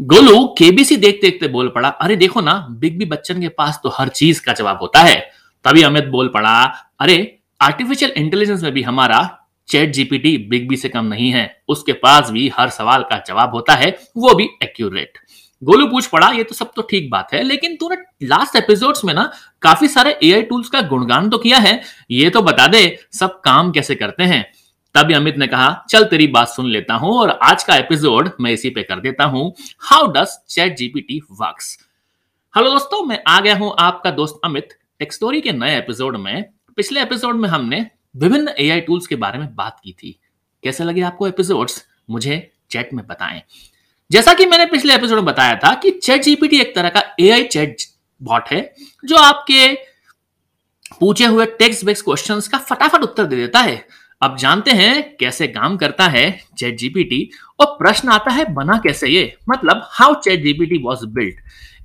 Golu KBC देखते देखते बोल पड़ा, अरे देखो ना बिग बी बच्चन के पास तो हर चीज़ का जवाब होता है। तभी अमित बोल पड़ा, अरे आर्टिफिशियल इंटेलिजेंस में भी हमारा चैट जीपीटी बिग बी से कम नहीं है। उसके पास भी हर सवाल का जवाब होता है, वो भी एक्यूरेट गोलू पूछ पड़ा, ये तो सब तो ठीक बात है, लेकिन तूने लास्ट एपिसोड्स में ना काफ़ी सारे एआई टूल्स का गुणगान तो किया है। ये तो बता दे, सब काम कैसे करते हैं? तभी अमित ने कहा, चल तेरी बात सुन लेता हूँ और आज का एपिसोड मैं इसी पे कर देता हूँ। How does ChatGPT works hello दोस्तों, मैं आ गया हूँ आपका दोस्त अमित। टेक्स्टोरी के नए एपिसोड में, पिछले एपिसोड में हमने विभिन्न एआई टूल्स के बारे में बात की थी। कैसे लगे आपको एपिसोड्स मुझे चैट में बताएँ। जैसा कि मैंने पिछले एपिसोड में बताया था कि चैट जीपीटी एक तरह का एआई चैट बॉट है, जो आपके पूछे हुए टेक्स्ट बेस्ड क्वेश्चंस का फटाफट उत्तर दे देता है। अब जानते हैं कैसे काम करता है चैट जीपीटी और प्रश्न आता है, बना कैसे ये? मतलब how chat GPT was built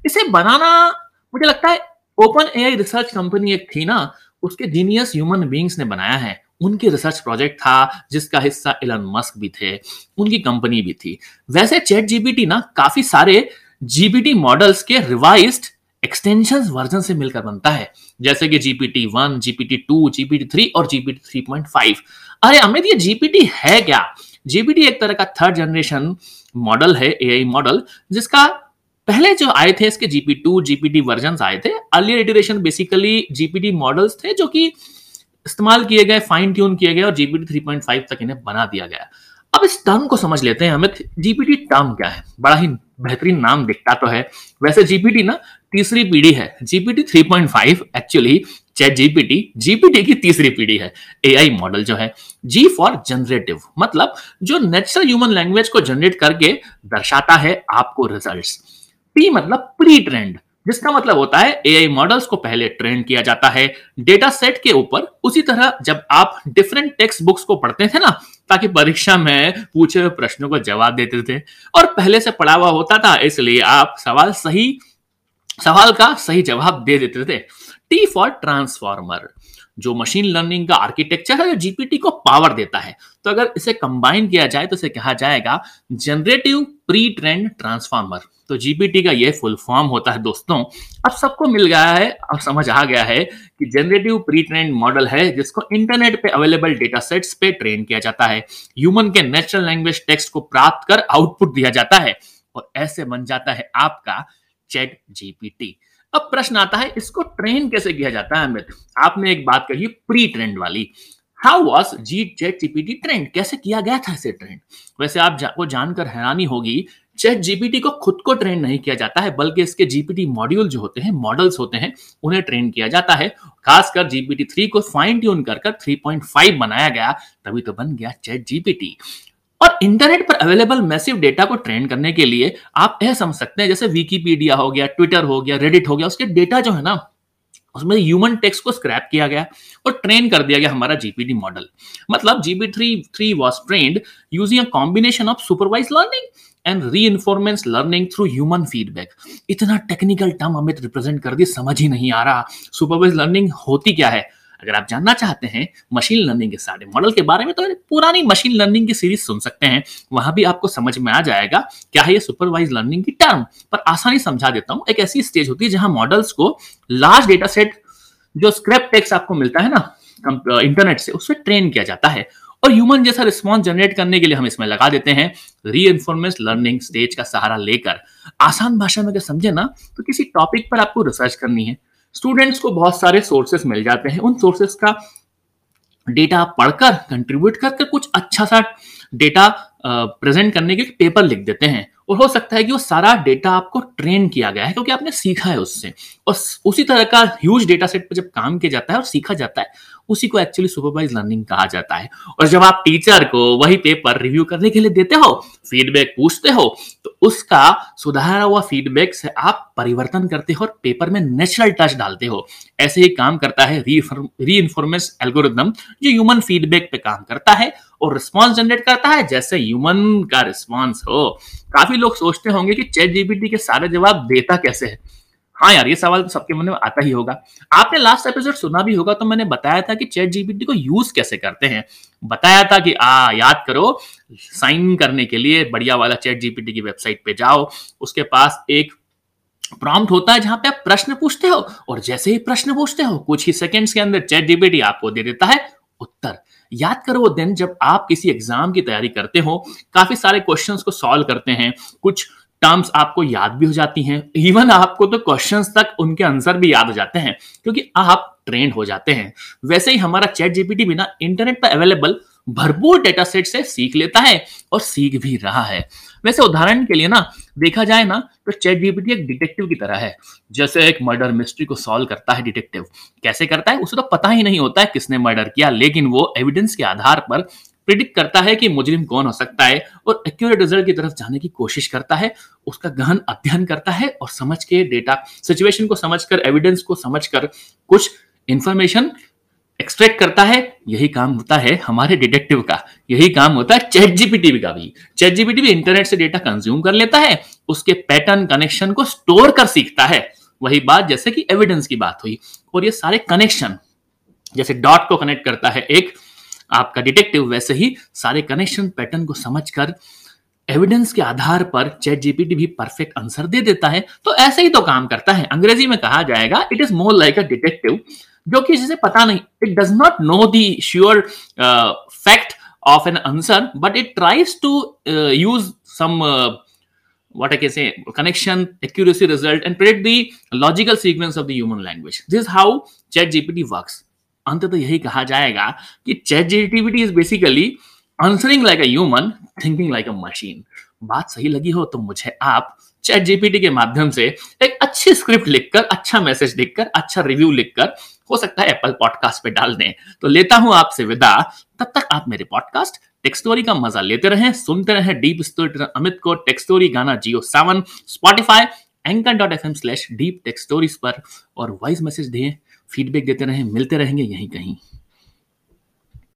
इसे बनाना, मुझे लगता है ओपन एआई रिसर्च कंपनी एक थी ना, उसके जीनियस ह्यूमन बींग्स ने बनाया है। उनकी रिसर्च प्रोजेक्ट था, जिसका हिस्सा इलन मस्क भी थे, उनकी कंपनी भी थी। वैसे चैट जीपीटी ना, काफ़ी सारे जीपीटी मॉडल्स के रिवाइज्ड एक्सटेंशन वर्जन से मिलकर बनता है जैसे कि GPT one GPT two GPT three और जीपीटी थ्री पॉइंट फाइव अरे अमित ये जीपीटी है क्या जीपीटी एक तरह का थर्ड जनरेशन मॉडल है एआई मॉडल जिसका पहले जो आए थे इसके जीपी टू जीपीटी वर्जन आए थे earlier iteration basically GPT models थे जो कि इस्तेमाल किए गए फाइन ट्यून किए गए और जीपीटी थ्री पॉइंट फाइव तक इन्हें बना दिया गया अब इस टर्म को समझ लेते हैं हमें जीपीटी टर्म क्या है बड़ा ही बेहतरीन नाम दिखता तो है। वैसे जीपीटी ना तीसरी पीढ़ी है। GPT 3.5 actually chat GPT GPT की तीसरी पीढ़ी है। एआई मॉडल जो है। जी फॉर जनरेटिव मतलब जो नेचुरल ह्यूमन लैंग्वेज को जनरेट करके दर्शाता है आपको रिजल्ट्स टी मतलब प्री ट्रेंड जिसका मतलब होता है एआई मॉडल्स को पहले ट्रेन किया जाता है। डेटा सेट के ऊपर उसी तरह जब आप डिफरेंट टेक्स्ट बुक्स को पढ़ते थे ना ताकि परीक्षा में पूछे हुए प्रश्नों का जवाब देते थे। और पहले से पढ़ा हुआ होता था, इसलिए आप सवाल सही, सवाल का सही जवाब दे देते थे। टी फॉर ट्रांसफॉर्मर जो मशीन लर्निंग का आर्किटेक्चर है, जो जीपीटी को पावर देता है। तो अगर इसे कंबाइन किया जाए तो इसे कहा जाएगा जनरेटिव प्री ट्रेंड ट्रांसफॉर्मर तो जीपीटी का ये फुल फॉर्म होता है दोस्तों। अब सबको मिल गया है और समझ आ गया है कि जनरेटिव प्री ट्रेंड मॉडल है, जिसको इंटरनेट पे अवेलेबल डेटा सेट्स पे ट्रेन किया जाता है। ह्यूमन के नेचुरल लैंग्वेज टेक्स्ट को प्राप्त कर आउटपुट दिया जाता है। और ऐसे बन जाता है आपका चैट जीपीटी अब प्रश्न आता है इसको ट्रेन कैसे किया जाता है अमित? आपने एक बात कही प्री ट्रेंड वाली how was G ChatGPT trained कैसे किया गया था इसे ट्रेंड वैसे आप जा, को जानकर हैरानी होगी चैट जीपीटी को खुद को ट्रेन नहीं किया जाता है बल्कि इसके जीपीटी मॉड्यूल जो होते हैं मॉडल्स होते हैं उन्हें ट्रेन किया जाता है। खासकर जीपीटी थ्री को फाइन ट्यून कर थ्री पॉइंट फाइव बनाया गया तभी तो बन गया चैट जीपीटी और इंटरनेट पर अवेलेबल मैसिव डेटा को ट्रेन करने के लिए आप यह समझ सकते हैं, जैसे विकीपीडिया हो गया ट्विटर हो गया रेडिट हो गया, उसके डेटा जो है ना, उसमें ह्यूमन टेक्स्ट को स्क्रैप किया गया और ट्रेन कर दिया गया हमारा जीपीटी मॉडल मतलब GP three three was trained using a combination of supervise learning and reinforcement learning through human feedback इतना टेक्निकल टर्म हमें रिप्रेजेंट कर दी समझ ही नहीं आ रहा। सुपरवाइज लर्निंग होती क्या है? अगर आप जानना चाहते हैं मशीन लर्निंग के सारे मॉडल के बारे में तो पुरानी मशीन लर्निंग की सीरीज़ सुन सकते हैं। वहाँ भी आपको समझ में आ जाएगा क्या है ये सुपरवाइज लर्निंग की टर्म पर आसानी समझा देता हूँ, एक ऐसी स्टेज होती है जहाँ मॉडल्स को लार्ज डेटा सेट जो स्क्रैप टेक्स आपको मिलता है ना इंटरनेट से, उससे ट्रेन किया जाता है। और ह्यूमन जैसा रिस्पॉन्स जनरेट करने के लिए हम इसमें लगा देते हैं री लर्निंग स्टेज का सहारा लेकर। आसान भाषा में अगर समझे ना तो किसी टॉपिक पर आपको रिसर्च करनी है। स्टूडेंट्स को बहुत सारे सोर्सेस मिल जाते हैं। उन सोर्सेस का डेटा पढ़कर कंट्रीब्यूट करके कुछ अच्छा सा डेटा प्रेजेंट करने के पेपर लिख देते हैं। और हो सकता है कि वो सारा डेटा आपको ट्रेन किया गया है, क्योंकि आपने सीखा है उससे। और उसी तरह का ह्यूज डेटा सेट पर जब काम किया जाता है और सीखा जाता है, उसी को एक्चुअली सुपरवाइज लर्निंग कहा जाता है। और जब आप टीचर को वही पेपर रिव्यू करने के लिए देते हो फीडबैक पूछते हो तो उसका सुधारा हुआ फीडबैक से आप परिवर्तन करते हो और पेपर में नेचुरल टच डालते हो। ऐसे ही काम करता है री इन्फॉर्मेंस एल्गोरिदम जो ह्यूमन फीडबैक पे काम करता है और रिस्पॉन्स जनरेट करता है, जैसे ह्यूमन का रिस्पॉन्स हो। काफ़ी लोग सोचते होंगे कि चैट जीपीटी के सारे जवाब देता कैसे है? हाँ यार, ये सवाल तो सबके मन में आता ही होगा। आपने लास्ट एपिसोड सुना भी होगा तो मैंने बताया था कि चैट जीपीटी को यूज़ कैसे करते हैं। बताया था कि, आ, याद करो साइन करने के लिए बढ़िया वाला चैट जीपीटी की वेबसाइट पे जाओ। उसके पास एक प्रॉम्प्ट होता है जहाँ पे आप प्रश्न पूछते हो, और जैसे ही प्रश्न पूछते हो, कुछ ही सेकंड्स के अंदर चैट जीपीटी आपको दे देता है उत्तर। याद करो वो दिन जब आप किसी एग्ज़ाम की तैयारी करते हो, काफ़ी सारे क्वेश्चंस को सॉल्व करते हैं, कुछ टर्म्स आपको याद भी हो जाती हैं इवन आपको तो क्वेश्चंस तक उनके आंसर भी याद हो जाते हैं, क्योंकि आप ट्रेंड हो जाते हैं। वैसे ही हमारा चैट जीपीटी भी ना इंटरनेट पर अवेलेबल भरपूर डेटा सेट से सीख लेता है और सीख भी रहा है। वैसे उदाहरण के लिए ना, देखा जाए ना तो चैट जीपीटी एक डिटेक्टिव की तरह है। जैसे एक मर्डर मिस्ट्री को सॉल्व करता है डिटेक्टिव कैसे करता है? उसे तो पता ही नहीं होता है किसने मर्डर किया, लेकिन वो एविडेंस के आधार पर प्रिडिक्ट करता है कि मुजरिम कौन हो सकता है और एक्यूरेट रिज़ल्ट की तरफ़ जाने की कोशिश करता है, उसका गहन अध्ययन करता है और समझ के डेटा सिचुएशन को समझकर एविडेंस को समझकर कुछ इंफॉर्मेशन एक्सट्रैक्ट करता है, यही काम होता है हमारे डिटेक्टिव का। यही काम होता है चैट जीपीटी का भी। चैट जीपीटी भी इंटरनेट से डेटा कंज्यूम कर लेता है, उसके पैटर्न कनेक्शन को स्टोर कर सीखता है। वही बात जैसे कि एविडेंस की बात हुई। और ये सारे कनेक्शन जैसे डॉट को कनेक्ट करता है एक, आपका डिटेक्टिव वैसे ही सारे कनेक्शन पैटर्न को समझकर एविडेंस के आधार पर चैट जीपीटी भी परफेक्ट आंसर दे देता है। तो ऐसे ही तो काम करता है। अंग्रेज़ी में कहा जाएगा it is more like a detective जो कि जिसे पता नहीं it does not know sure fact of an answer but it tries to use some what I can connection accuracy result and parade the logical sequence of the human language this how ChatGPT work अंत तो यही कहा जाएगा कि ChatGPT is basically answering like a human thinking like a machine बात सही लगी हो तो मुझे आप चैट जीपीटी के माध्यम से एक अच्छी स्क्रिप्ट लिखकर अच्छा मैसेज लिखकर अच्छा रिव्यू लिखकर, हो सकता है एप्पल पॉडकास्ट पे डाल दें। तो लेता हूँ आपसे विदा। तब तक आप मेरे पॉडकास्ट टेक्स्टोरी का मज़ा लेते रहें, सुनते रहें डीप स्टोरी अमित को Techstory Gaana JioSaavn Spotify Anchor dot F M slash deep techstories पर, और वॉइस मैसेज दें फीडबैक देते रहें, मिलते रहेंगे यहीं कहीं।